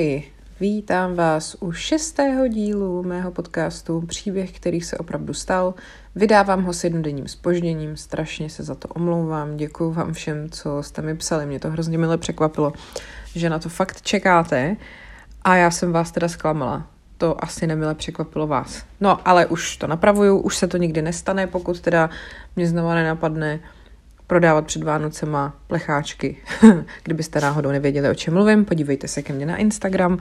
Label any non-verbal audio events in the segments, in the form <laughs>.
Ahoj, vítám vás u šestého dílu mého podcastu Příběh, který se opravdu stal. Vydávám ho s jednodenním spožděním, strašně se za to omlouvám, děkuji vám všem, co jste mi psali, mě to hrozně milé překvapilo, že na to fakt čekáte a já jsem vás teda zklamala. To asi nemile překvapilo vás. No, ale už to napravuju, už se to nikdy nestane, pokud teda mě znova nenapadne prodávat před Vánocema plecháčky. <laughs> Kdybyste náhodou nevěděli, o čem mluvím, podívejte se ke mně na Instagram.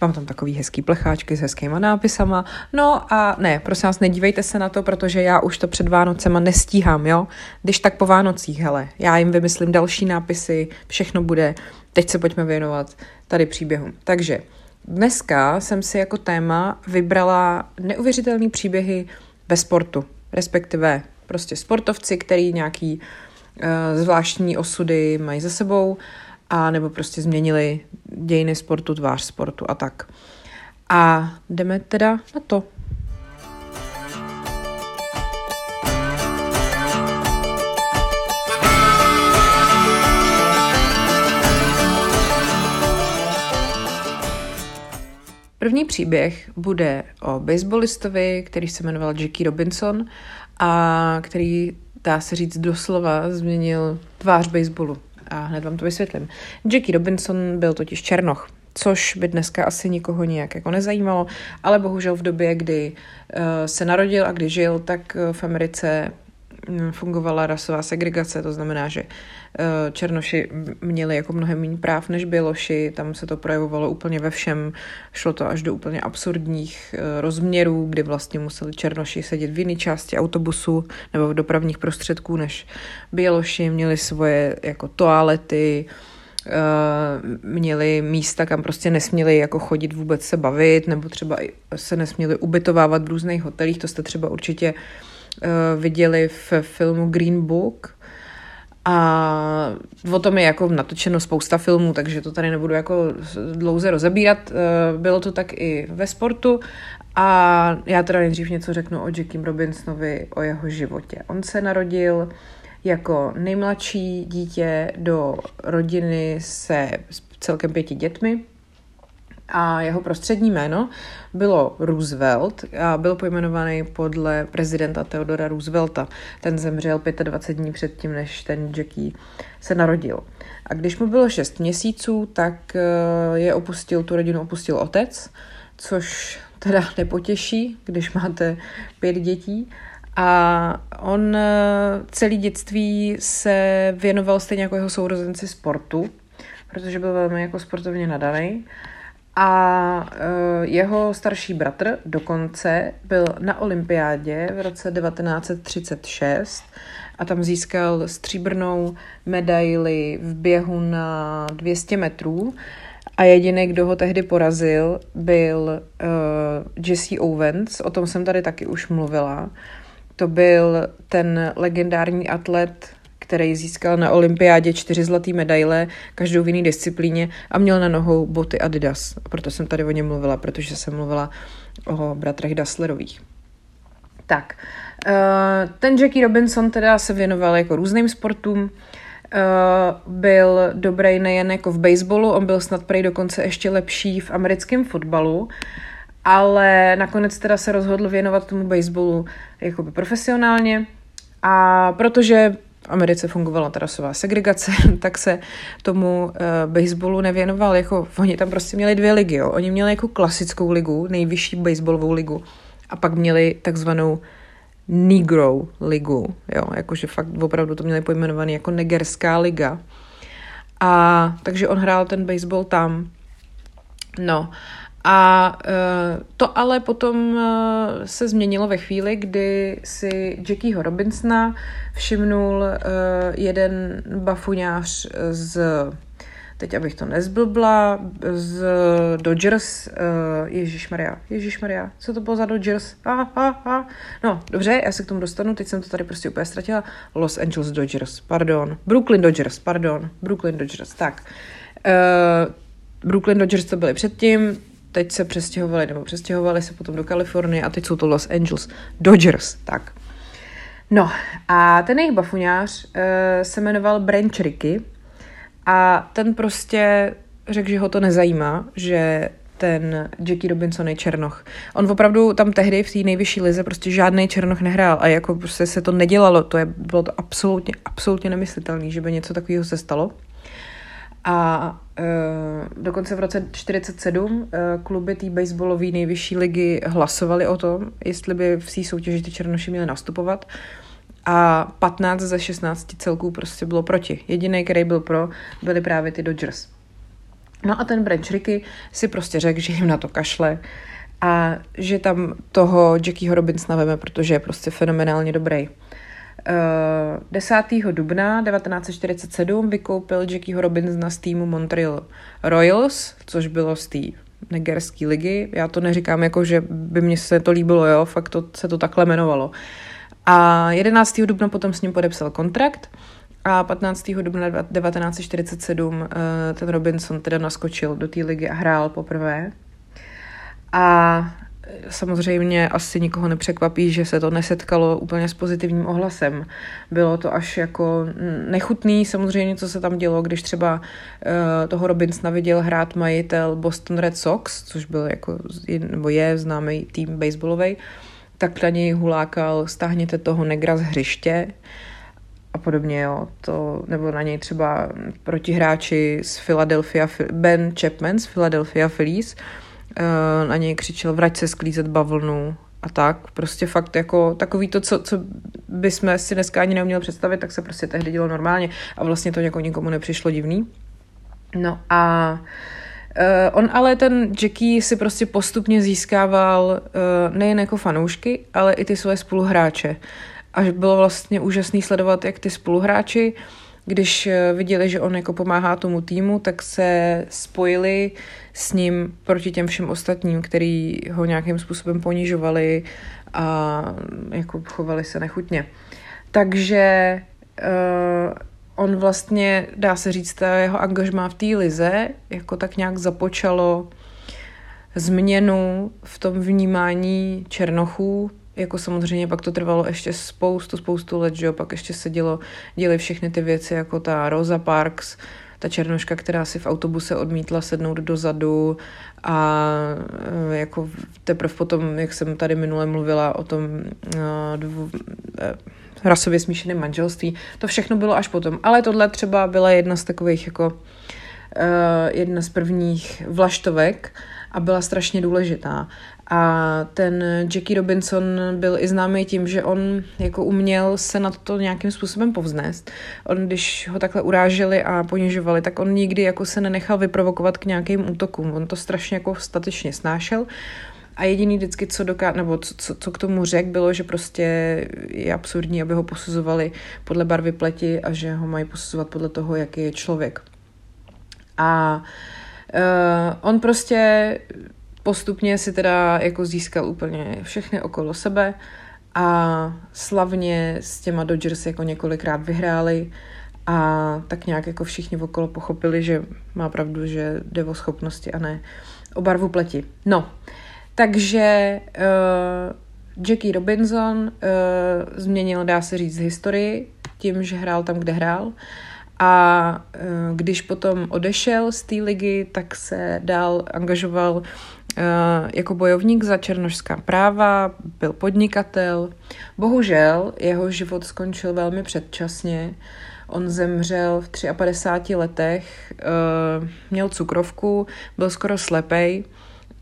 Mám tam takový hezký plecháčky s hezkýma nápisama. No a ne, prosím vás, nedívejte se na to, protože já už to před Vánocema nestíhám, jo? Když tak po Vánocích, hele, já jim vymyslím další nápisy, všechno bude. Teď se pojďme věnovat tady příběhům. Takže dneska jsem si jako téma vybrala neuvěřitelné příběhy ve sportu, respektive prostě sportovci, který nějaký Eh, zvláštní osudy mají za sebou, a nebo prostě změnili dějiny sportu, tvář sportu a tak. A jdeme teda na to. První příběh bude o baseballistovi, který se jmenoval Jackie Robinson a který dá se říct doslova, změnil tvář baseballu. A hned vám to vysvětlím. Jackie Robinson byl totiž černoch, což by dneska asi nikoho nijak jako nezajímalo, ale bohužel v době, kdy uh, se narodil a kdy žil, tak uh, v Americe fungovala rasová segregace, to znamená, že eh, černoši měli jako mnohem méně práv než běloši, tam se to projevovalo úplně ve všem, šlo to až do úplně absurdních eh, rozměrů, kdy vlastně museli černoši sedět v jiné části autobusu nebo v dopravních prostředků než běloši, měli svoje jako toalety, eh, měli místa, kam prostě nesměli jako chodit vůbec se bavit, nebo třeba se nesměli ubytovávat v různých hotelích, to jste třeba určitě uh, viděli v filmu Green Book. A o tom je jako natočeno spousta filmů, takže to tady nebudu jako dlouze rozebírat. Uh, bylo to tak i ve sportu a já teda nejdřív něco řeknu o Jackiem Robinsonovi, o jeho životě. On se narodil jako nejmladší dítě do rodiny se celkem pěti dětmi a jeho prostřední jméno bylo Roosevelt a byl pojmenovaný podle prezidenta Theodora Roosevelta. Ten zemřel 25 dní předtím, než ten Jackie se narodil. A když mu bylo 6 měsíců, tak eh, je opustil, tu rodinu opustil otec, což teda nepotěší, když máte pět dětí. A on eh, celý dětství se věnoval stejně jako jeho sourozenci sportu, protože byl velmi jako sportovně nadaný. A uh, jeho starší bratr dokonce byl na olympiádě v roce 1936 a tam získal stříbrnou medaili v běhu na 200 metrů. A jediný, kdo ho tehdy porazil, byl uh, Jesse Owens, o tom jsem tady taky už mluvila. To byl ten legendární atlet který získal na olympiádě čtyři zlaté medaile, každou v jiné disciplíně a měl na nohou boty Adidas. A proto jsem tady o něm mluvila, protože jsem mluvila o bratrech Dasslerových. Tak, eh, ten Jackie Robinson teda se věnoval jako různým sportům, Uh, byl dobrý nejen jako v baseballu, on byl snad prej dokonce ještě lepší v americkém fotbalu, ale nakonec teda se rozhodl věnovat tomu baseballu jako profesionálně a protože Americe fungovala ta rasová segregace, <laughs> tak se tomu uh, baseballu nevěnoval. Jako, oni tam prostě měli dvě ligy. Jo. Oni měli jako klasickou ligu, nejvyšší baseballovou ligu, a pak měli takzvanou Negro ligu, jo, jakože fakt opravdu to měli pojmenovaný jako negerská liga. A takže on hrál ten baseball tam. No a uh, to ale potom uh, se změnilo ve chvíli, kdy si Jackieho Robinsona všimnul uh, jeden bafuňář z teď abych to nezblbla, z Dodgers, Ježíš Maria, Ježíš Maria, co to bylo za Dodgers? Ah, ah, ah. No, dobře, já se k tomu dostanu, teď jsem to tady prostě úplně ztratila. Los Angeles Dodgers, pardon. Brooklyn Dodgers, pardon. Brooklyn Dodgers, tak. Brooklyn Dodgers to byly předtím, teď se přestěhovali, nebo přestěhovali se potom do Kalifornie a teď jsou to Los Angeles Dodgers, tak. No a ten jejich bafuňář uh, se jmenoval Branch Ricky a ten prostě řekl, že ho to nezajímá, že ten Jackie Robinson je Černoch. On opravdu tam tehdy v té nejvyšší lize prostě žádný Černoch nehrál a jako prostě se to nedělalo, to je, bylo to absolutně, absolutně nemyslitelné, že by něco takového se stalo. A dokonce v roce 47 e, kluby té baseballové nejvyšší ligy hlasovali o tom, jestli by v té soutěži ty Černoši měli nastupovat. A 15 ze 16 celků prostě bylo proti. Jediný, který byl pro, byli právě ty Dodgers. No a ten Branch Ricky si prostě řekl, že jim na to kašle a že tam toho Jackieho Robinsona veme, protože je prostě fenomenálně dobrý. 10. dubna 1947 vykoupil Jackieho Robinsona z týmu Montreal Royals, což bylo z té negerské ligy. Já to neříkám jako, že by mě se to líbilo, jo, fakt to, se to takhle jmenovalo. A 11. dubna potom s ním podepsal kontrakt a 15. dubna 1947 eh, ten Robinson teda naskočil do té ligy a hrál poprvé. A samozřejmě asi nikoho nepřekvapí, že se to nesetkalo úplně s pozitivním ohlasem. Bylo to až jako nechutný samozřejmě, co se tam dělo, když třeba uh, toho Robinsona viděl hrát majitel Boston Red Sox, což byl jako, nebo je známý tým baseballový, tak na něj hulákal, stáhněte toho negra z hřiště a podobně, jo. To, nebo na něj třeba protihráči z Philadelphia, Ben Chapman z Philadelphia Phillies, na něj křičel vrať se sklízet bavlnu a tak. Prostě fakt jako takový to, co, co bychom si dneska ani neuměli představit, tak se prostě tehdy dělo normálně a vlastně to jako nikomu nepřišlo divný. No a uh, on ale ten Jackie si prostě postupně získával uh, nejen jako fanoušky, ale i ty svoje spoluhráče. Až bylo vlastně úžasný sledovat, jak ty spoluhráči uh, když eh, viděli, že on jako pomáhá tomu týmu, tak se spojili s ním proti těm všem ostatním, který ho nějakým způsobem ponižovali a jako chovali se nechutně. Takže uh, on vlastně, dá se říct, ta jeho angažmá v té lize jako tak nějak započalo změnu v tom vnímání Černochů, jako samozřejmě pak to trvalo ještě spoustu, spoustu let, že jo, pak ještě se dělo, děly všechny ty věci, jako ta Rosa Parks, ta černoška, která si v autobuse odmítla sednout dozadu a e, jako teprve potom, jak jsem tady minule mluvila o tom e, dvu, e, rasově smíšeném manželství, to všechno bylo až potom. Ale tohle třeba byla jedna z takových jako jedna z prvních vlaštovek a byla strašně důležitá. A ten Jackie Robinson byl i známý tím, že on jako uměl se na to nějakým způsobem povznést. On, když ho takhle uráželi a ponižovali, tak on nikdy jako se nenechal vyprovokovat k nějakým útokům. On to strašně jako statečně snášel. A jediný vždycky, co, doká- nebo co, co, co k tomu řekl, bylo, že prostě je absurdní, aby ho posuzovali podle barvy pleti a že ho mají posuzovat podle toho, jaký je člověk. A uh, on prostě postupně si teda jako získal úplně všechny okolo sebe a slavně s těma Dodgers jako několikrát vyhráli a tak nějak jako všichni okolo pochopili, že má pravdu, že jde o schopnosti a ne o barvu pleti. No, takže uh, Jackie Robinson uh, změnil, dá se říct, historii tím, že hrál tam, kde hrál a uh, když potom odešel z té ligy, tak se dál angažoval Eh, jako bojovník za černožská práva, byl podnikatel. Bohužel jeho život skončil velmi předčasně. On zemřel v 53 letech, eh, měl cukrovku, byl skoro slepej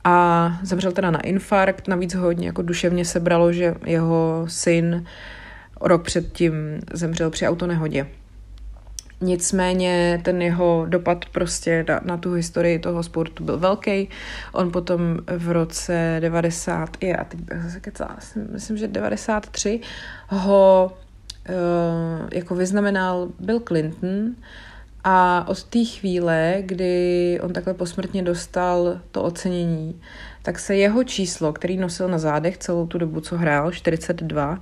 a zemřel teda na infarkt. Navíc ho hodně jako duševně sebralo, že jeho syn rok předtím zemřel při autonehodě. Nicméně ten jeho dopad prostě na, na tu historii toho sportu byl velký. On potom v roce 90, já teď zase kecala, myslím, že 93, ho uh, jako vyznamenal Bill Clinton a od té chvíle, kdy on takhle posmrtně dostal to ocenění, tak se jeho číslo, který nosil na zádech celou tu dobu, co hrál, 42,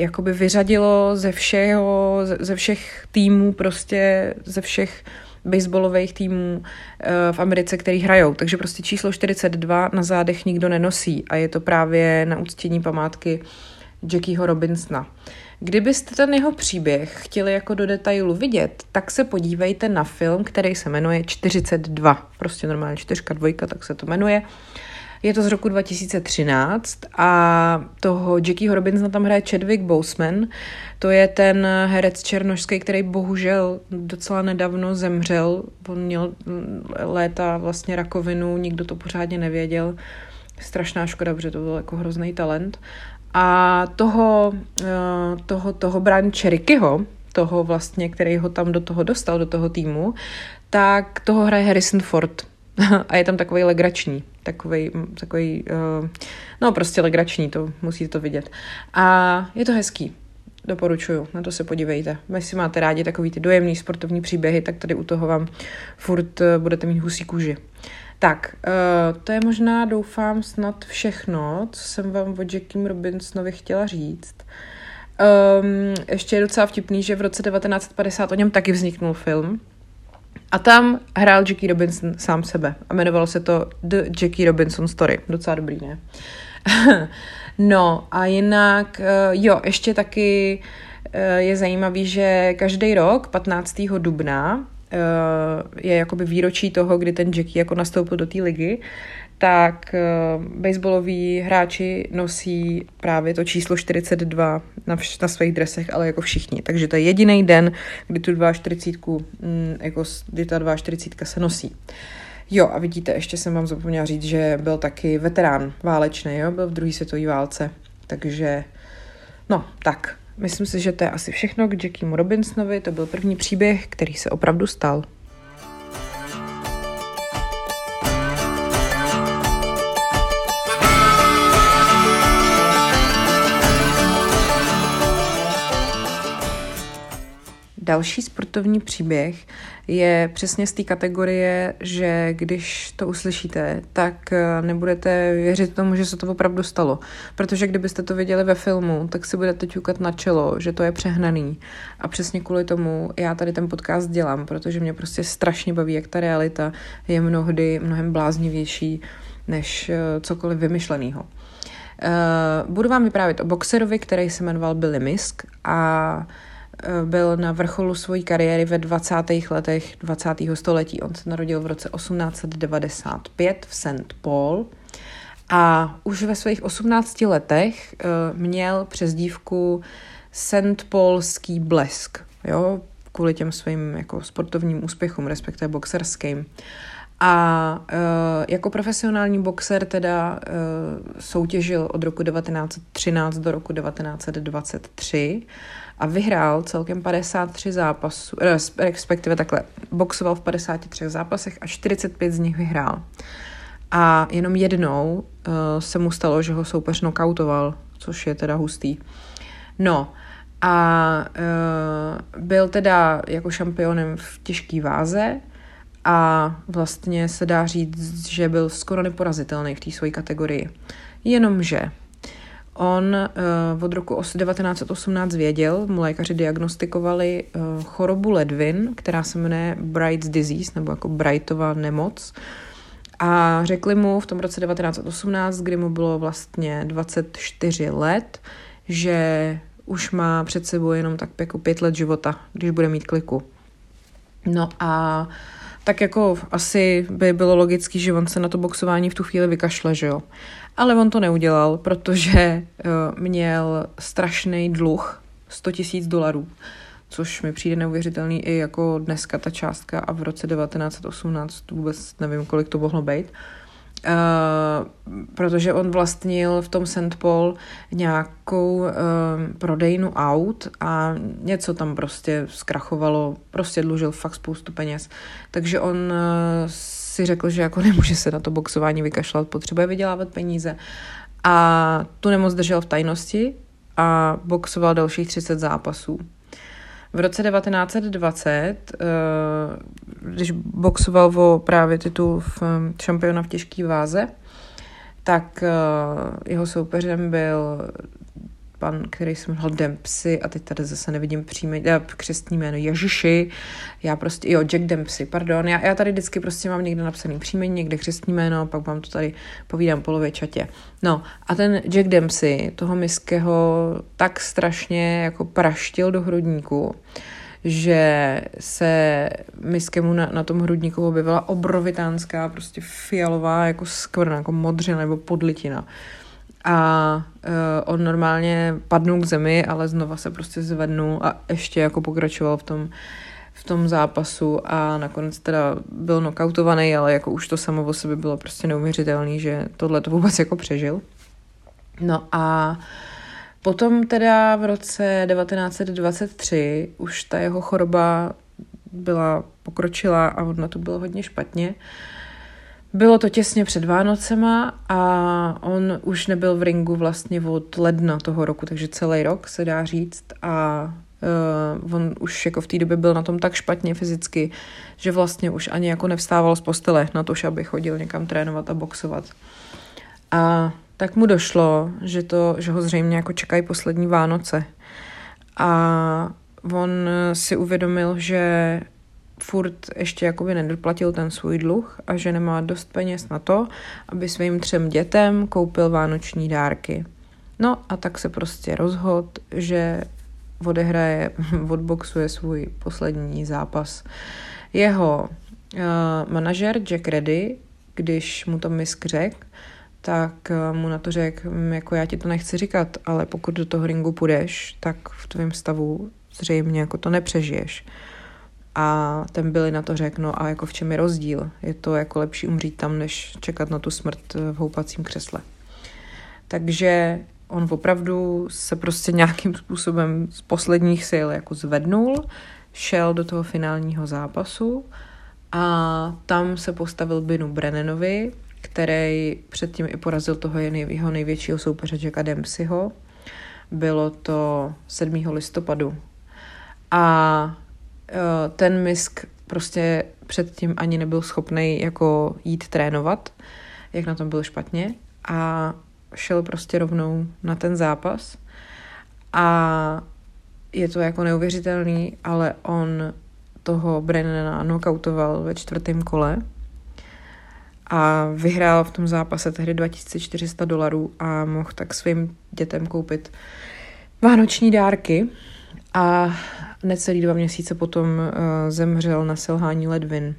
jakoby vyřadilo ze všeho, ze všech týmů, prostě ze všech baseballových týmů eh, v Americe, který hrajou. Takže prostě číslo 42 na zádech nikdo nenosí a je to právě na uctění památky Jackieho Robinsona. Kdybyste ten jeho příběh chtěli jako do detailu vidět, tak se podívejte na film, který se jmenuje 42. Prostě normálně čtyřka, dvojka, tak se to jmenuje. Je to z roku 2013 a toho Jackieho Robinsona tam hraje Chadwick Boseman. To je ten herec černošský, který bohužel docela nedávno zemřel. On měl léta vlastně rakovinu, nikdo to pořádně nevěděl. Strašná škoda, protože to byl jako hrozný talent. A toho, eh, toho, toho Brian Cherikyho, toho vlastně, který ho tam do toho dostal, do toho týmu, tak toho hraje Harrison Ford. <laughs> a je tam takový legrační, takový, takový uh, no prostě legrační, to musíte to vidět. A je to hezký, doporučuju, na to se podívejte. Jestli máte rádi takový ty dojemný sportovní příběhy, tak tady u toho vám furt uh, budete mít husí kůži. Tak, uh, to je možná, doufám, snad všechno, co jsem vám o Jackiem Robinsonovi chtěla říct. Um, ještě je docela vtipný, že v roce 1950 o něm taky vzniknul film, a tam hrál Jackie Robinson sám sebe a jmenovalo se to The Jackie Robinson Story. Docela dobrý, ne? <laughs> no a jinak, eh, jo, ještě taky eh, je zajímavý, že každý rok, 15. dubna, je jakoby výročí toho, kdy ten Jackie jako nastoupil do té ligy, tak uh, baseballoví hráči nosí právě to číslo 42 na, vš- na svých dresech, ale jako všichni. Takže to je jediný den, kdy tu 42, mm, jako, kdy ta 42 se nosí. Jo, a vidíte, ještě jsem vám zapomněla říct, že byl taky veterán válečný, jo, byl v druhé světové válce, takže no, tak. Myslím si, že to je asi všechno k Jackiemu Robinsonovi, to byl první příběh, který se opravdu stal. Další sportovní příběh je přesně z té kategorie, že když to uslyšíte, tak eh, nebudete věřit tomu, že se to opravdu stalo. Protože kdybyste to viděli ve filmu, tak si budete ťukat na čelo, že to je přehnaný. A přesně kvůli tomu já tady ten podcast dělám, protože mě prostě strašně baví, jak ta realita je mnohdy mnohem bláznivější než eh, cokoliv vymyšleného. Uh, budu vám vyprávět o boxerovi, který se jmenoval Billy Misk a byl na vrcholu své kariéry ve 20. letech 20. století. On se narodil v roce 1895 v St. Paul a už ve svých 18 letech uh, měl přezdívku St. Paulský blesk, jo, kvůli těm svým jako sportovním úspěchům, respektive boxerským. A uh, jako profesionální boxer teda uh, soutěžil od roku 1913 do roku 1923 a vyhrál celkem 53 zápasů, respektive takhle, boxoval v 53 zápasech a 45 z nich vyhrál. A jenom jednou uh, se mu stalo, že ho soupeř nokautoval, což je teda hustý. No a uh, byl teda jako šampionem v těžké váze a vlastně se dá říct, že byl skoro neporazitelný v té své kategorii. Jenomže On uh, od roku 1918 věděl, mu lékaři diagnostikovali uh, chorobu ledvin, která se jmenuje Bright's disease, nebo jako Brightova nemoc. A řekli mu v tom roce 1918, kdy mu bylo vlastně 24 let, že už má před sebou jenom tak jako pět let života, když bude mít kliku. No a tak jako asi by bylo logický, že on se na to boxování v tu chvíli vykašle, že jo. Ale on to neudělal, protože uh, měl strašný dluh, 100 tisíc dolarů, což mi přijde neuvěřitelný i jako dneska ta částka a v roce 1918 vůbec nevím, kolik to mohlo být. Uh, protože on vlastnil v tom St. Paul nějakou uh, prodejnu aut a něco tam prostě zkrachovalo, prostě dlužil fakt spoustu peněz. Takže on uh, si řekl, že jako nemůže se na to boxování vykašlat, potřebuje vydělávat peníze. A tu nemoc držel v tajnosti a boxoval dalších 30 zápasů. V roce 1920, eh, když boxoval o právě titul v šampiona v těžké váze, tak eh, jeho soupeřem byl pan, který se jmenoval Dempsey a teď tady zase nevidím příjme, uh, křestní jméno Ježiši, já prostě, jo, Jack Dempsey, pardon, já, já tady vždycky prostě mám někde napsaný příjmení, někde křestní jméno, pak vám to tady povídám polově čatě. No a ten Jack Dempsey toho miského tak strašně jako praštil do hrudníku, že se miskemu na, na tom hrudníku objevila obrovitánská, prostě fialová jako skvrna, jako modřina nebo podlitina. A uh, on normálně padnul k zemi, ale znova se prostě zvednul a ještě jako pokračoval v tom, v tom zápasu a nakonec teda byl nokautovaný, ale jako už to samo o sobě bylo prostě neuvěřitelný, že tohle to vůbec jako přežil. No a potom teda v roce 1923 už ta jeho choroba byla pokročila a on na to bylo hodně špatně. Uh, bylo to těsně před Vánocema a on už nebyl v ringu vlastně od ledna toho roku, takže celý rok se dá říct a uh, on už jako v té době byl na tom tak špatně fyzicky, že vlastně už ani jako nevstával z postele na to, aby chodil někam trénovat a boxovat. A tak mu došlo, že, to, že ho zřejmě jako čekají poslední Vánoce. A on si uvědomil, že furt ještě jakoby nedoplatil ten svůj dluh a že nemá dost peněz na to, aby svým třem dětem koupil vánoční dárky. No a tak se prostě rozhod, že odehraje, <laughs> odboxuje svůj poslední zápas. Jeho uh, manažer Jack Reddy, když mu to misk řekl, tak uh, mu na to řekl, hm, jako já ti to nechci říkat, ale pokud do toho ringu půjdeš, tak v tvém stavu zřejmě jako to nepřežiješ. A ten byli na to řekl, no a jako v čem je rozdíl? Je to jako lepší umřít tam, než čekat na tu smrt v houpacím křesle. Takže on opravdu se prostě <laughs> nějakým způsobem z posledních sil jako zvednul, šel do toho finálního zápasu a tam se postavil Binu Brennanovi, který předtím i porazil toho jeho největšího soupeře Jacka Dempseyho. Bylo to 7. listopadu. A Eh, ten misk prostě předtím ani nebyl schopný jako jít trénovat, jak na tom byl špatně a šel prostě rovnou na ten zápas. A je to jako neuvěřitelný, ale on toho Brennana knockoutoval ve čtvrtém kole a vyhrál v tom zápase tehdy 2400 dolarů a mohl tak svým dětem koupit vánoční dárky a necelý dva měsíce potom uh, zemřel na selhání ledvin.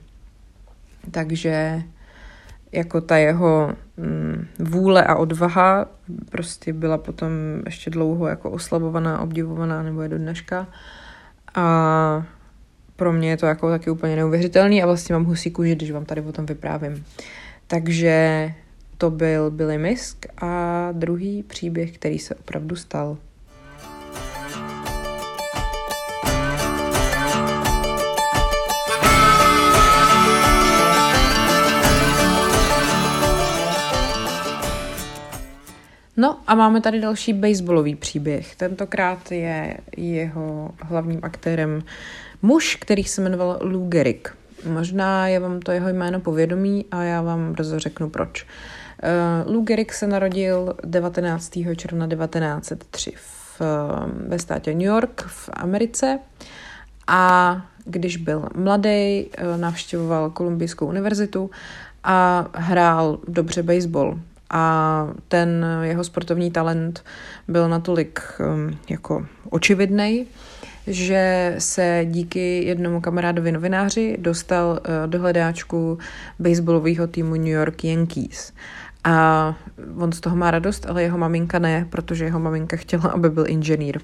Takže jako ta jeho mm, vůle a odvaha prostě byla potom ještě dlouho jako oslabovaná, obdivovaná nebo je do dneška. A pro mě je to jako taky úplně neuvěřitelný a vlastně mám husí kůži, když vám tady o tom vyprávím. Takže to byl Billy Misk a druhý příběh, který se opravdu stal. No a máme tady další baseballový příběh. Tentokrát je jeho hlavním aktérem muž, který se jmenoval Lou Gehrig. Možná je vám to jeho jméno povědomí a já vám brzo řeknu proč. Uh, Lou Gehrig se narodil 19. června 1903 v, ve státě New York v Americe a když byl mladý, uh, navštěvoval Kolumbijskou univerzitu a hrál dobře baseball a ten jeho sportovní talent byl natolik um, jako očividný, že se díky jednomu kamarádovi novináři dostal uh, do hledáčku baseballového týmu New York Yankees. A on z toho má radost, ale jeho maminka ne, protože jeho maminka chtěla, aby byl inženýr.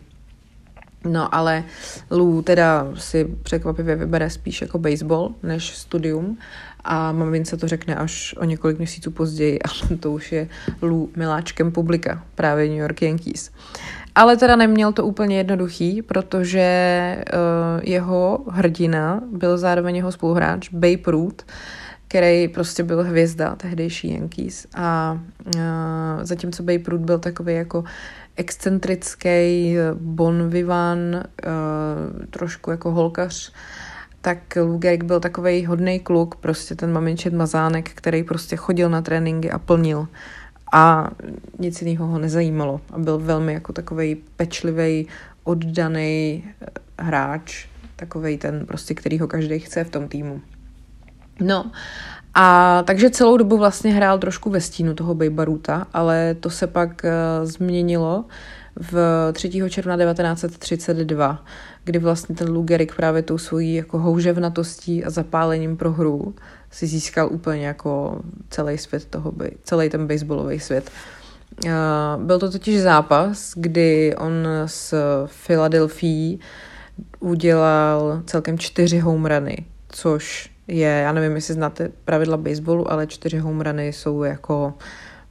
No ale Lou teda si překvapivě vybere spíš jako baseball než studium a mamince to řekne až o několik měsíců později a <laughs> to už je Lou miláčkem publika, právě New York Yankees. Ale teda neměl to úplně jednoduchý, protože uh, jeho hrdina byl zároveň jeho spoluhráč Babe Ruth, který prostě byl hvězda tehdejší Yankees. A uh, zatímco Babe Ruth byl takový jako excentrický bon vivant, uh, trošku jako holkař, tak Lugek byl takový hodný kluk, prostě ten maminčet mazánek, který prostě chodil na tréninky a plnil. a nic jiného ho nezajímalo a byl velmi jako takový pečlivý, oddaný hráč, takový ten prostě, který ho každý chce v tom týmu. No a takže celou dobu vlastně hrál trošku ve stínu toho Bejbaruta, ale to se pak uh, změnilo v 3. června 1932, kdy vlastně ten Lugerik právě tou svojí jako houževnatostí a zapálením pro hru si získal úplně jako celý svět toho, celý ten baseballový svět. Uh, byl to totiž zápas, kdy on s Philadelphia udělal celkem čtyři home runy, což je, já nevím, jestli znáte pravidla baseballu, ale čtyři home runy jsou jako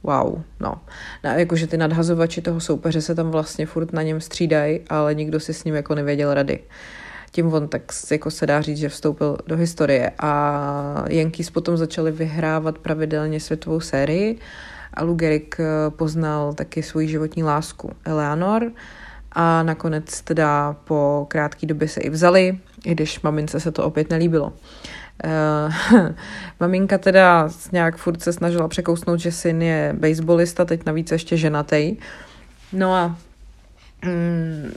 wow, no. no jakože ty nadhazovači toho soupeře se tam vlastně furt na něm střídají, ale nikdo si s ním jako nevěděl rady. Tím on tak jako se dá říct, že vstoupil do historie a Yankees potom začali vyhrávat pravidelně světovou sérii a Lou Gehrig eh, poznal taky svoji životní lásku Eleanor a nakonec teda po krátké době se i vzali, i když mamince se to opět nelíbilo. Uh, <laughs> maminka teda nějak furt se snažila překousnout, že syn je baseballista, teď navíc ještě ženatý. No a um,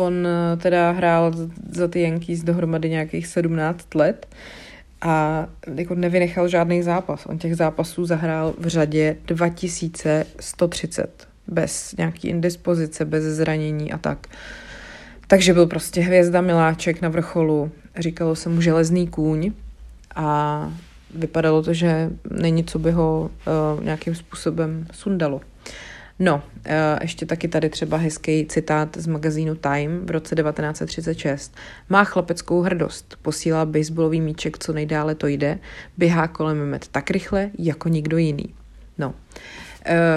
on teda hrál za ty Yankees dohromady nějakých 17 let a jako nevynechal žádný zápas. On těch zápasů zahrál v řadě 2130 bez nějaký indispozice, bez zranění a tak. Takže byl prostě hvězda miláček na vrcholu. Říkalo se mu železný kůň a vypadalo to, že není, co by ho uh, nějakým způsobem sundalo. No, uh, ještě taky tady třeba hezký citát z magazínu Time v roce 1936. Má chlapeckou hrdost, posílá baseballový míček co nejdále to jde, běhá kolem met tak rychle, jako nikdo jiný. No,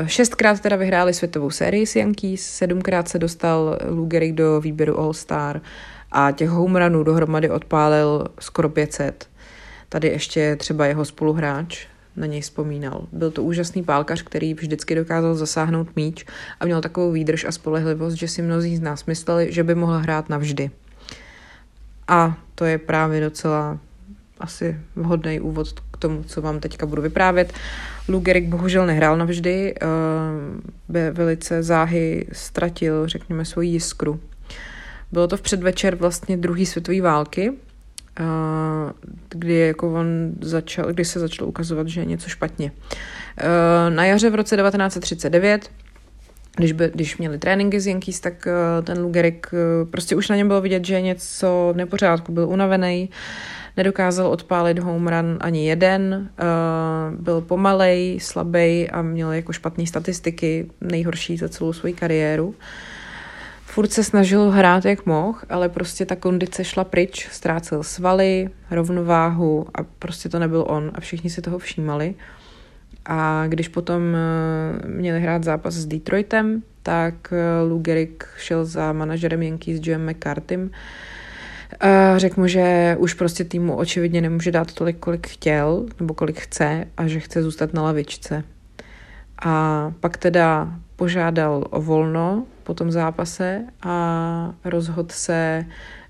šestkrát teda vyhráli světovou sérii s Yankees, sedmkrát se dostal Lou Gehrig do výběru All-Star a těch home runů dohromady odpálil skoro 500. Tady ještě třeba jeho spoluhráč na něj vzpomínal. Byl to úžasný pálkař, který vždycky dokázal zasáhnout míč a měl takovou výdrž a spolehlivost, že si mnozí z nás mysleli, že by mohl hrát navždy. A to je právě docela asi vhodný úvod k tomu, co vám teďka budu vyprávět. Lou Gehrig bohužel nehrál navždy, uh, velice záhy ztratil, řekněme, svoji jiskru. Bylo to v předvečer vlastně druhé světové války, uh, kdy, jako on začal, kdy se začalo ukazovat, že je něco špatně. Uh, na jaře v roce 1939 když, by, když měli tréninky z Yankees, tak uh, ten Lugerik, uh, prostě už na něm bylo vidět, že je něco nepořádku, byl unavený, nedokázal odpálit home run ani jeden, uh, byl pomalej, slabý a měl jako špatné statistiky, nejhorší za celou svoji kariéru. Furt se snažil hrát jak mohl, ale prostě ta kondice šla pryč, ztrácel svaly, rovnováhu a prostě to nebyl on a všichni si toho všímali. A když potom uh, měli hrát zápas s Detroitem, tak uh, Lou Gehrig šel za manažerem Yankees Jim McCartym, řekl mu, že už prostě týmu očividně nemůže dát tolik, kolik chtěl, nebo kolik chce a že chce zůstat na lavičce. A pak teda požádal o volno po tom zápase a rozhodl se,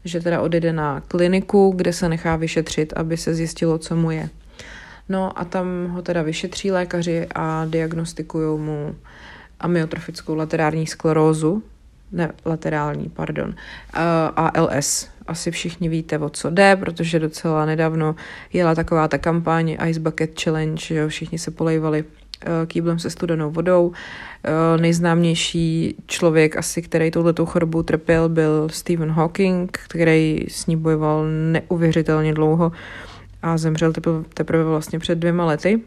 že teda odjede na kliniku, kde se nechá vyšetřit, aby se zjistilo, co mu je. No a tam ho teda vyšetří lékaři a diagnostikují mu amyotrofickou laterální sklerózu, ne laterální, pardon, ALS, asi všichni víte, o co jde, protože docela nedávno jela taková ta kampaň Ice Bucket Challenge, že všichni se polejvali eh, kýblem se studenou vodou. Eh, nejznámější člověk asi, který touhletou chorobou trpěl, byl Stephen Hawking, který s ní bojoval neuvěřitelně dlouho a zemřel teprve, vlastně před dvěma lety.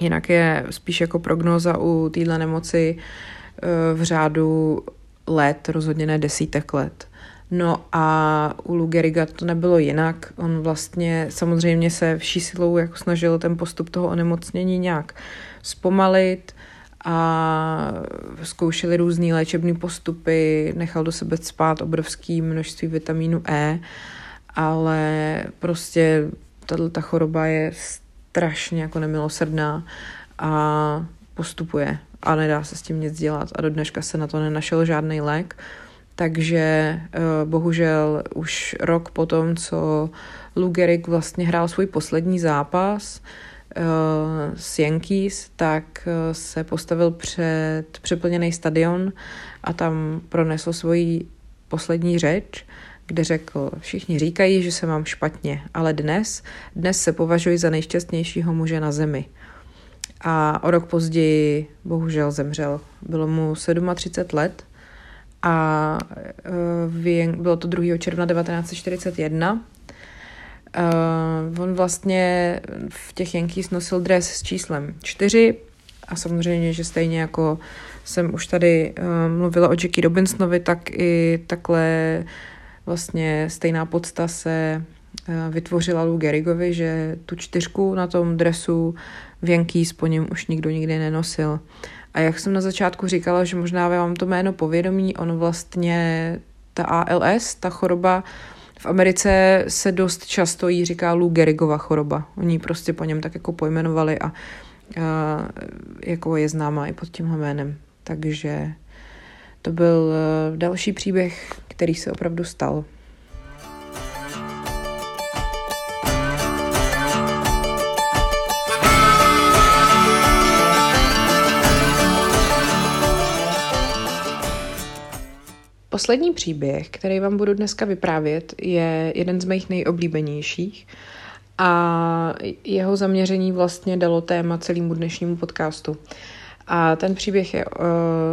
Jinak je spíš jako prognoza u téhle nemoci eh, v řádu let, rozhodně ne desítek let. No a u Lugeriga to nebylo jinak. On vlastně samozřejmě se vší silou jako snažil ten postup toho onemocnění nějak zpomalit a zkoušeli různé léčebné postupy, nechal do sebe spát obrovské množství vitamínu E, ale prostě tato ta choroba je strašně jako nemilosrdná a postupuje a nedá se s tím nic dělat a do dneška se na to nenašel žádný lék. Takže eh, bohužel už rok potom, co Lou Gehrig vlastně hrál svůj poslední zápas, z Yankees, tak se postavil před přeplněný stadion a tam pronesl svoji poslední řeč, kde řekl, všichni říkají, že se mám špatně, ale dnes, dnes se považuji za nejšťastnějšího muže na zemi. A o rok později bohužel zemřel. Bylo mu 37 let a e, bylo to 2. června 1941. Uh, on vlastně v těch Yankees nosil dres s číslem 4 a samozřejmě, že stejně jako jsem už tady uh, mluvila o Jackie Robinsonovi, tak i takhle vlastně stejná podsta se vytvořila Lou Gehrigovi, že tu čtyřku na tom dresu v Yankees po něm už nikdo nikdy nenosil. A jak jsem na začátku říkala, že možná vám to jméno povědomí, on vlastně ta ALS, ta choroba, v Americe se dost často jí říká Lou Gehrigova choroba. Oni prostě po něm tak jako pojmenovali a, a jako je známá i pod tímhle jménem. Takže to byl e, další příběh, který se opravdu stal. Poslední příběh, který vám budu dneska vyprávět, je jeden z mých nejoblíbenějších a jeho zaměření vlastně dalo téma celému dnešnímu podcastu. A ten příběh je uh,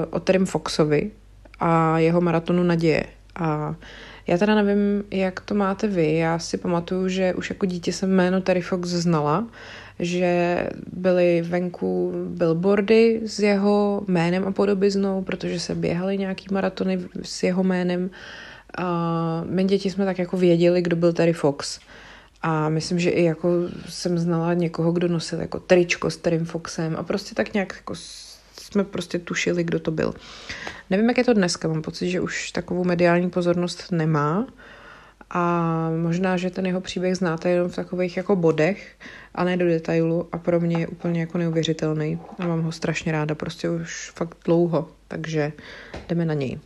o Terry Foxovi a jeho maratonu naděje. A já teda nevím, jak to máte vy. Já si pamatuju, že už jako dítě jsem jméno Terry Fox znala, že byly venku billboardy s jeho jménem a podobiznou, protože se běhaly nějaký maratony s jeho jménem. A my děti jsme tak jako věděli, kdo byl Terry Fox. A myslím, že i jako jsem znala někoho, kdo nosil jako tričko s Terry Foxem a prostě tak nějak jako jsme prostě tušili, kdo to byl. Nevím, jak je to dneska, mám pocit, že už takovou mediální pozornost nemá a možná, že ten jeho příběh znáte jenom v takových jako bodech a ne do detailu a pro mě je úplně jako neuvěřitelný a mám ho strašně ráda, prostě už fakt dlouho, takže jdeme na něj.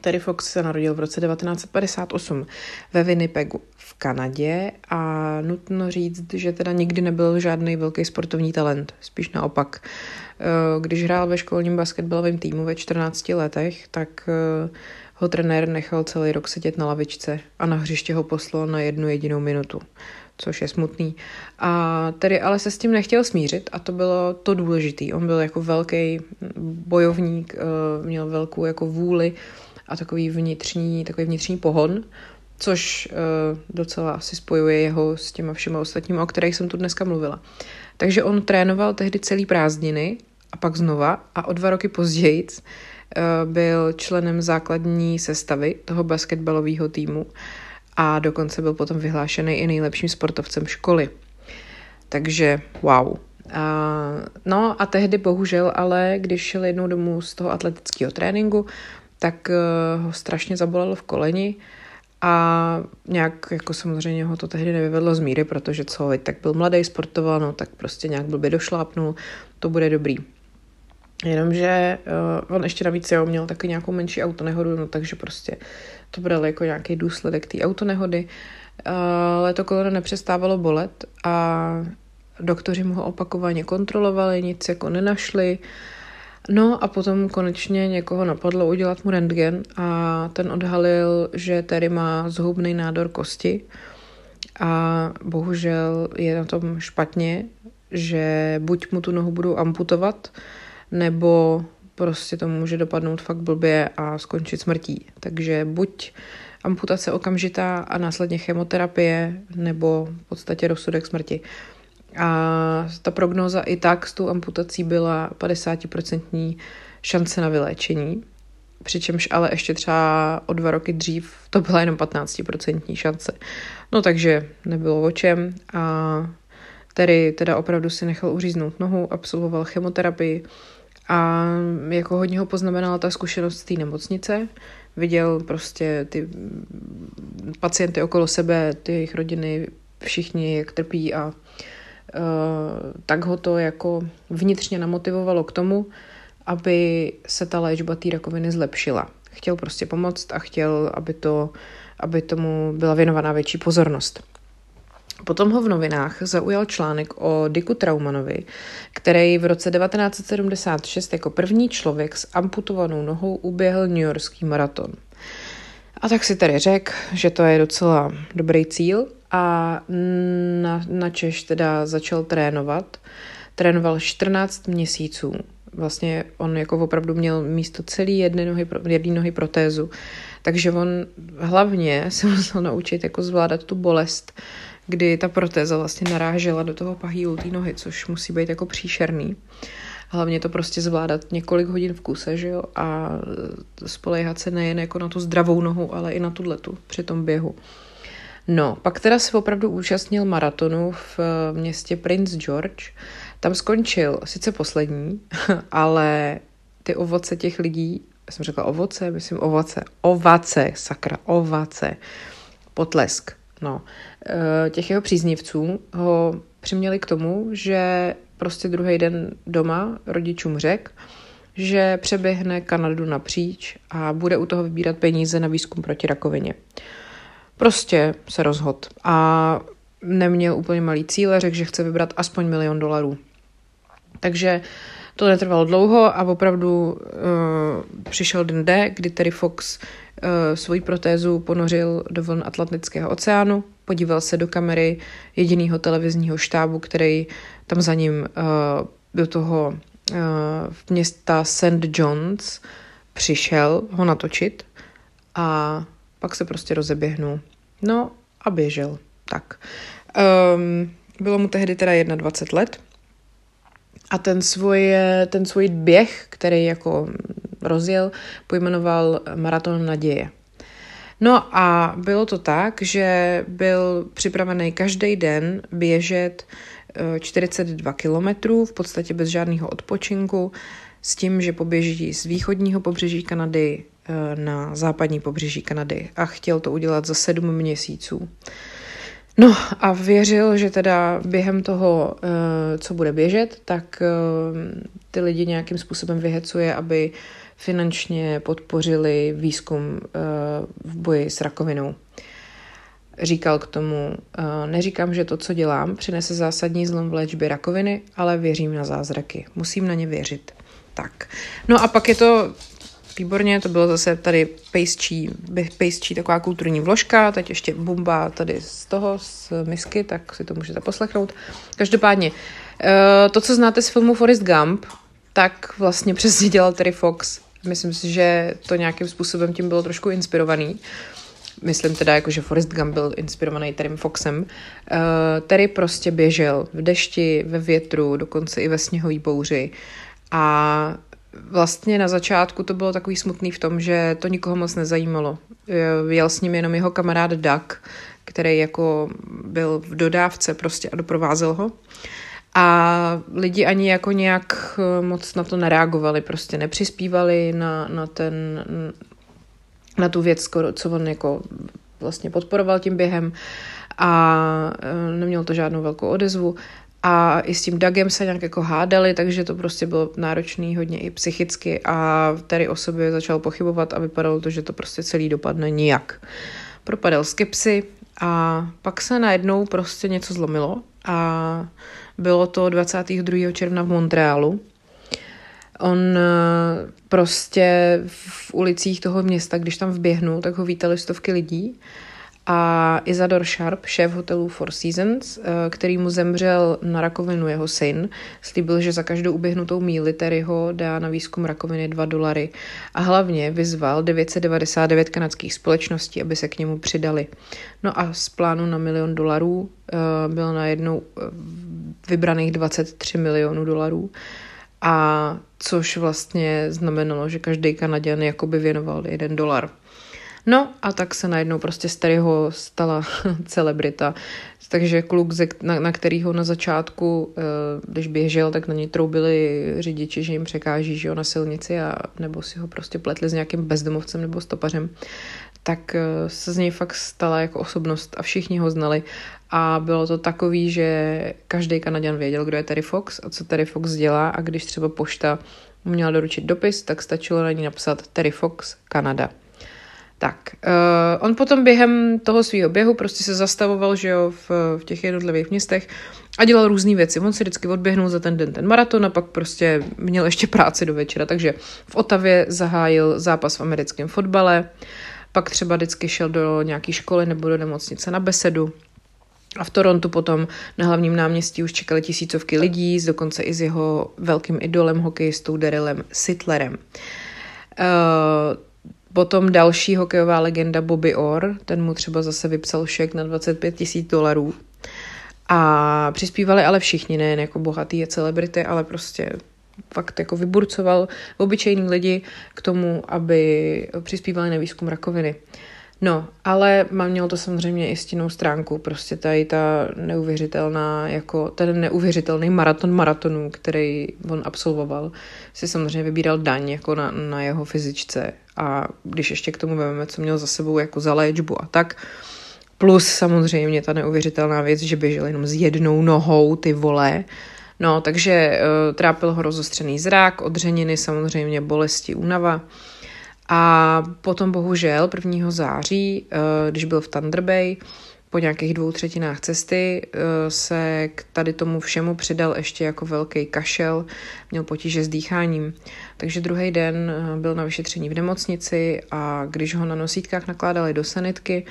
Terry Fox se narodil v roce 1958 ve Winnipegu v Kanadě a nutno říct, že teda nikdy nebyl žádný velký sportovní talent, spíš naopak. Eh, když hrál ve školním basketbalovém týmu ve 14 letech, tak eh, ho trenér nechal celý rok sedět na lavičce a na hřiště ho poslal na jednu jedinou minutu, což je smutný. A tedy ale se s tím nechtěl smířit a to bylo to důležité. On byl jako velký bojovník, eh, měl velkou jako vůli a takový vnitřní, takový vnitřní pohon, což docela asi spojuje jeho s těma všema ostatními, o kterých jsem tu dneska mluvila. Takže on trénoval tehdy celý prázdniny a pak znova a o dva roky později eh, byl členem základní sestavy toho basketbalového týmu a dokonce byl potom vyhlášený i nejlepším sportovcem školy. Takže wow. A, no a tehdy bohužel ale, když šel jednou domů z toho atletického tréninku, tak uh, ho strašně zabolelo v koleni a nějak jako samozřejmě ho to tehdy nevyvedlo z míry, protože co, tak byl mladý, sportoval, no tak prostě nějak blbě došlápnul, to bude dobrý. Jenomže uh, on ještě navíc jo, měl taky nějakou menší autonehodu, no takže prostě to bral jako nějaký důsledek té autonehody. Uh, ale to koleno nepřestávalo bolet a doktoři mu ho opakovaně kontrolovali, nic jako nenašli. No a potom konečně někoho napadlo udělat mu rentgen a ten odhalil, že Terry má zhubný nádor kosti a bohužel je na tom špatně, že buď mu tu nohu budou amputovat, nebo prostě to může dopadnout fakt blbě a skončit smrtí. Takže buď amputace okamžitá a následně chemoterapie, nebo v podstatě rozsudek smrti. A ta prognóza i tak s tou amputací byla 50% šance na vyléčení, přičemž ale ještě třeba o dva roky dřív to byla jenom 15% šance. No takže nebylo o čem a Terry teda opravdu si nechal uříznout nohu, absolvoval chemoterapii a jako hodně ho poznamenala ta zkušenost z té nemocnice. Viděl prostě ty pacienty okolo sebe, ty jejich rodiny, všichni, jak trpí a uh, tak ho to jako vnitřně namotivovalo k tomu, aby se ta léčba té rakoviny zlepšila. Chtěl prostě pomoct a chtěl, aby, to, aby tomu byla věnovaná větší pozornost. Potom ho v novinách zaujal článek o Dicku Traumanovi, který v roce 1976 jako první člověk s amputovanou nohou uběhl New Yorkský maraton. A tak si tady řekl, že to je docela dobrý cíl a na, na Češ teda začal trénovat. Trénoval 14 měsíců. Vlastně on jako opravdu měl místo celý jedné nohy, jedné nohy protézu. Takže on hlavně se musel naučit jako zvládat tu bolest, kdy ta protéza vlastně narážela do toho pahýlu té nohy, což musí být jako příšerný. Hlavně to prostě zvládat několik hodin v kuse, že jo, a spoléhat se nejen jako na tu zdravou nohu, ale i na tu letu při tom běhu. No, pak teda se opravdu účastnil maratonu v městě Prince George. Tam skončil sice poslední, <laughs> ale ty ovoce těch lidí, já jsem řekla ovoce, myslím ovoce, ovace, sakra, ovace, potlesk. No, eh, těch jeho příznivců ho přiměli k tomu, že prostě druhý den doma rodičům řekl, že přeběhne Kanadu napříč a bude u toho vybírat peníze na výzkum proti rakovině. Prostě se rozhod a neměl úplně malý cíle, řekl, že chce vybrat aspoň milion dolarů. Takže to netrvalo dlouho a opravdu uh, přišel den D, kdy Terry Fox svoji protézu ponořil do vln Atlantického oceánu, podíval se do kamery jediného televizního štábu, který tam za ním uh, do toho uh, města St. John's přišel ho natočit a pak se prostě rozeběhnul. No a běžel. Tak. Um, bylo mu tehdy teda 21 let a ten svůj, ten svůj běh, který jako rozjel, pojmenoval Maraton naděje. No a bylo to tak, že byl připravený každý den běžet 42 eh, kilometrů, v podstatě bez žádného odpočinku, s tím, že poběží z východního pobřeží Kanady eh, na západní pobřeží Kanady a chtěl to udělat za sedm měsíců. No a věřil, že teda během toho, eh, co bude běžet, tak ty lidi nějakým způsobem vyhecuje, aby finančně podpořili výzkum v boji s rakovinou. Říkal k tomu, eh, neříkám, že to, co dělám, přinese zásadní zlom v léčbě rakoviny, ale věřím na zázraky. Musím na ně věřit. Tak. No a pak je to výborně, to bylo zase tady pejsčí, pejsčí taková kulturní vložka, teď ještě bumba tady z toho, z misky, tak si to můžete poslechnout. Každopádně, eh, to, co znáte z filmu Forrest Gump, tak vlastně přesně dělal Terry Fox. Myslím si, že to nějakým způsobem tím bylo trošku inspirovaný. Myslím teda, jako, že Forrest Gump byl inspirovaný Terrym Foxem. Uh, Terry prostě běžel v dešti, ve větru, dokonce i ve sněhové bouři. A vlastně na začátku to bylo takový smutný v tom, že to nikoho moc nezajímalo. Jel s ním jenom jeho kamarád Duck, který jako byl v dodávce prostě a doprovázel ho. A lidi ani jako nějak moc na to nereagovali, prostě nepřispívali na, na ten na tu věc, co on jako vlastně podporoval tím během a e, neměl to žádnou velkou odezvu. A i s tím Dagem se nějak jako hádali, takže to prostě bylo náročný hodně i psychicky a tady o sobě začal pochybovat a vypadalo to, že to prostě celý dopadne nijak. Propadal skepsy a pak se najednou prostě něco zlomilo a bylo to 22. června v Montrealu, On eh, prostě v ulicích toho města, když tam vběhnul, tak ho vítali stovky lidí. A Isador Sharp, šéf hotelu Four Seasons, eh, který mu zemřel na rakovinu jeho syn, slíbil, že za každou uběhnutou míli Terryho dá na výzkum rakoviny 2 dolary. A hlavně vyzval 999 kanadských společností, aby se k němu přidali. No a z plánu na milion dolarů eh, byl najednou vybraných 23 milionů dolarů a což vlastně znamenalo, že každý Kanaděn jakoby věnoval jeden dolar. No a tak se najednou prostě z Terryho stala <laughs> celebrita. Takže kluk, na, na kterýho na začátku, eh, když běžel, tak na něj troubili řidiči, že jim překáží že jo, na silnici a nebo si ho prostě pletli s nějakým bezdomovcem nebo stopařem tak eh, se z něj fakt stala jako osobnost a všichni ho znali. A bylo to takový, že každý Kanaděn věděl, kdo je Terry Fox a co Terry Fox dělá a když třeba pošta měla doručit dopis, tak stačilo na ní napsat Terry Fox, Kanada. Tak, uh, on potom během toho svého běhu prostě se zastavoval, že jo, v, v těch jednotlivých městech a dělal různé věci. On si vždycky odběhnul za ten den ten maraton a pak prostě měl ještě práci do večera. Takže v Otavě zahájil zápas v americkém fotbale, pak třeba vždycky šel do nějaké školy nebo do nemocnice na besedu. A v Torontu potom na hlavním náměstí už čekali tisícovky lidí, dokonce i s jeho velkým idolem, hokejistou Darylem Sittlerem. Uh, Potom další hokejová legenda Bobby Orr, ten mu třeba zase vypsal šek na 25 tisíc dolarů. A přispívali ale všichni, nejen jako bohatý a celebrity, ale prostě fakt jako vyburcoval obyčejní lidi k tomu, aby přispívali na výzkum rakoviny. No, ale mám mělo to samozřejmě i stinnou stránku, prostě tady ta neuvěřitelná, jako ten neuvěřitelný maraton maratonů, který on absolvoval, si samozřejmě vybíral daň jako na, na jeho fyzičce a když ještě k tomu vezmeme, co měl za sebou jako za léčbu a tak, plus samozřejmě ta neuvěřitelná věc, že běžel jenom s jednou nohou, ty vole, No, takže uh, trápil ho rozostřený zrak, odřeniny, samozřejmě bolesti, únava. A potom bohužel 1. září, uh, když byl v Thunder Bay, po nějakých dvou třetinách cesty uh, se k tady tomu všemu přidal ještě jako velký kašel, měl potíže s dýcháním. Takže druhý den byl na vyšetření v nemocnici a když ho na nosítkách nakládali do sanitky,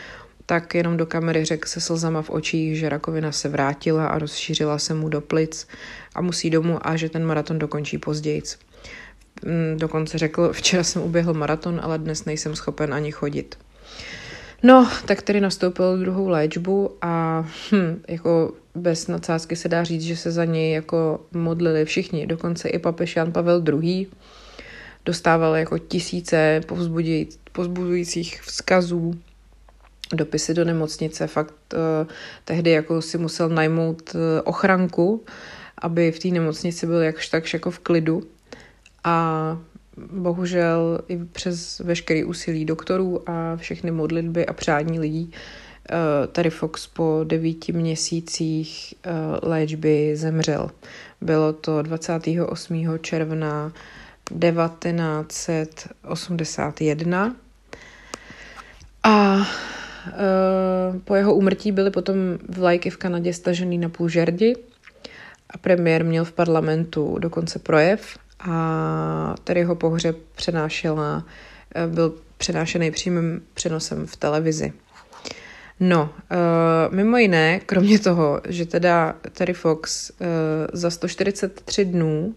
tak jenom do kamery řekl se slzama v očích, že rakovina se vrátila a rozšířila se mu do plic a musí domů a že ten maraton dokončí později. Mm, dokonce řekl, včera jsem uběhl maraton, ale dnes nejsem schopen ani chodit. No, tak tedy nastoupil druhou léčbu a hm, jako bez nadsázky se dá říct, že se za něj jako modlili všichni, dokonce i papež Jan Pavel II. Dostával jako tisíce povzbudujících vzkazů dopisy do nemocnice. Fakt uh, tehdy jako si musel najmout uh, ochranku, aby v té nemocnici byl jakž takž jako v klidu. A bohužel i přes veškerý úsilí doktorů a všechny modlitby a přání lidí uh, tady Fox po devíti měsících uh, léčby zemřel. Bylo to 28. června 1981 a Eh, po jeho úmrtí byly potom vlajky v Kanadě stažený na půl žerdi a premiér měl v parlamentu dokonce projev a tady jeho pohřeb přenášela, eh, byl přenášený přímým přenosem v televizi. No, uh, mimo jiné, kromě toho, že teda Terry Fox uh, za 143 dnů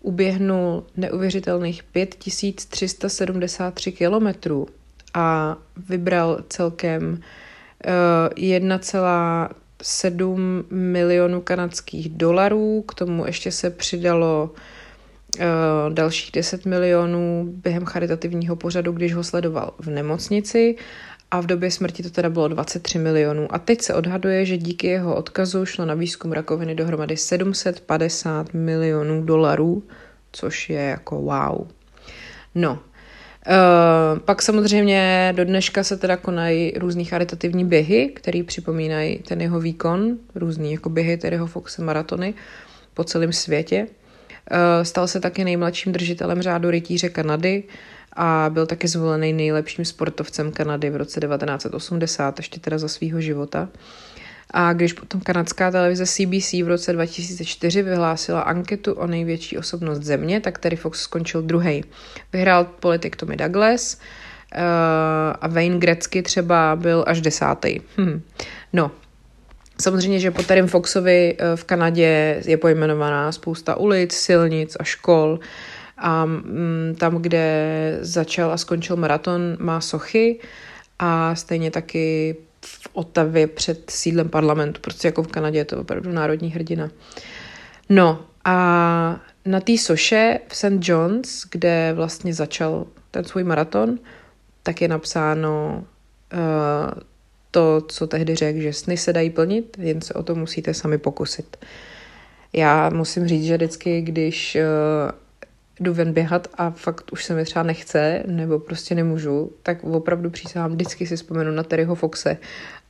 uběhnul neuvěřitelných 5373 kilometrů, a vybral celkem 1,7 eh, milionů kanadských dolarů. K tomu ještě se přidalo eh, dalších 10 milionů během charitativního pořadu, když ho sledoval v nemocnici a v době smrti to teda bylo 23 milionů. A teď se odhaduje, že díky jeho odkazu šlo na výzkum rakoviny dohromady 750 milionů dolarů, což je jako wow. No, Uh, pak samozřejmě do dneška se teda konají různý charitativní běhy, které připomínají ten jeho výkon, různý jako běhy, tedy jeho Foxe maratony po celém světě. Uh, stal se taky nejmladším držitelem řádu rytíře Kanady a byl taky zvolený nejlepším sportovcem Kanady v roce 1980, ještě teda za svého života. A když potom kanadská televize CBC v roce 2004 vyhlásila anketu o největší osobnost země, tak Terry Fox skončil druhý. Vyhrál politik Tommy Douglas uh, a Wayne Gretzky třeba byl až desátý. Hm. No, Samozřejmě, že po Terry Foxovi eh, v Kanadě je pojmenovaná spousta ulic, silnic a škol. A mm, tam, kde začal a skončil maraton, má sochy a stejně taky v Otavě před sídlem parlamentu, prostě jako v Kanadě je to opravdu národní hrdina. No a na té soše v St. John's, kde vlastně začal ten svůj maraton, tak je napsáno uh, to, co tehdy řekl, že sny se dají plnit, jen se o to musíte sami pokusit. Já musím říct, že vždycky, když uh, jdu ven běhat a fakt už se mi třeba nechce, nebo prostě nemůžu, tak opravdu přísahám, vždycky si vzpomenu na Terryho Foxe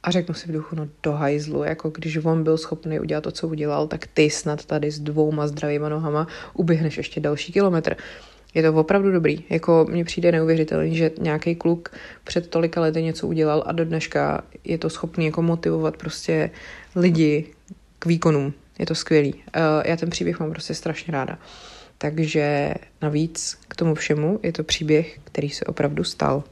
a řeknu si v duchu, no do hajzlu, jako když on byl schopný udělat to, co udělal, tak ty snad tady s dvouma zdravýma nohama uběhneš ještě další kilometr. Je to opravdu dobrý. Jako mně přijde neuvěřitelný, že nějaký kluk před tolika lety něco udělal a do dneška je to schopný jako motivovat prostě lidi k výkonům. Je to skvělý. Uh, já ten příběh mám prostě strašně ráda. Takže navíc k tomu všemu je to příběh, který se opravdu stal.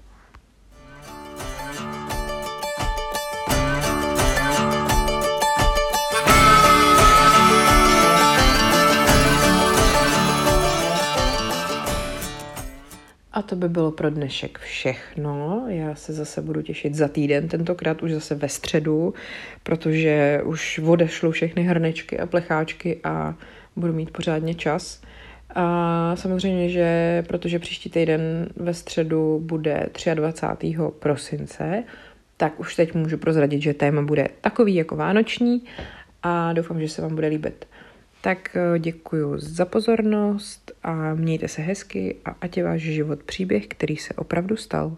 A to by bylo pro dnešek všechno. Já se zase budu těšit za týden, tentokrát už zase ve středu, protože už odešlu všechny hrnečky a plecháčky a budu mít pořádně čas. A samozřejmě, že protože příští týden ve středu bude 23. prosince, tak už teď můžu prozradit, že téma bude takový jako vánoční a doufám, že se vám bude líbit. Tak eh, děkuji za pozornost a mějte se hezky a ať je váš život příběh, který se opravdu stal.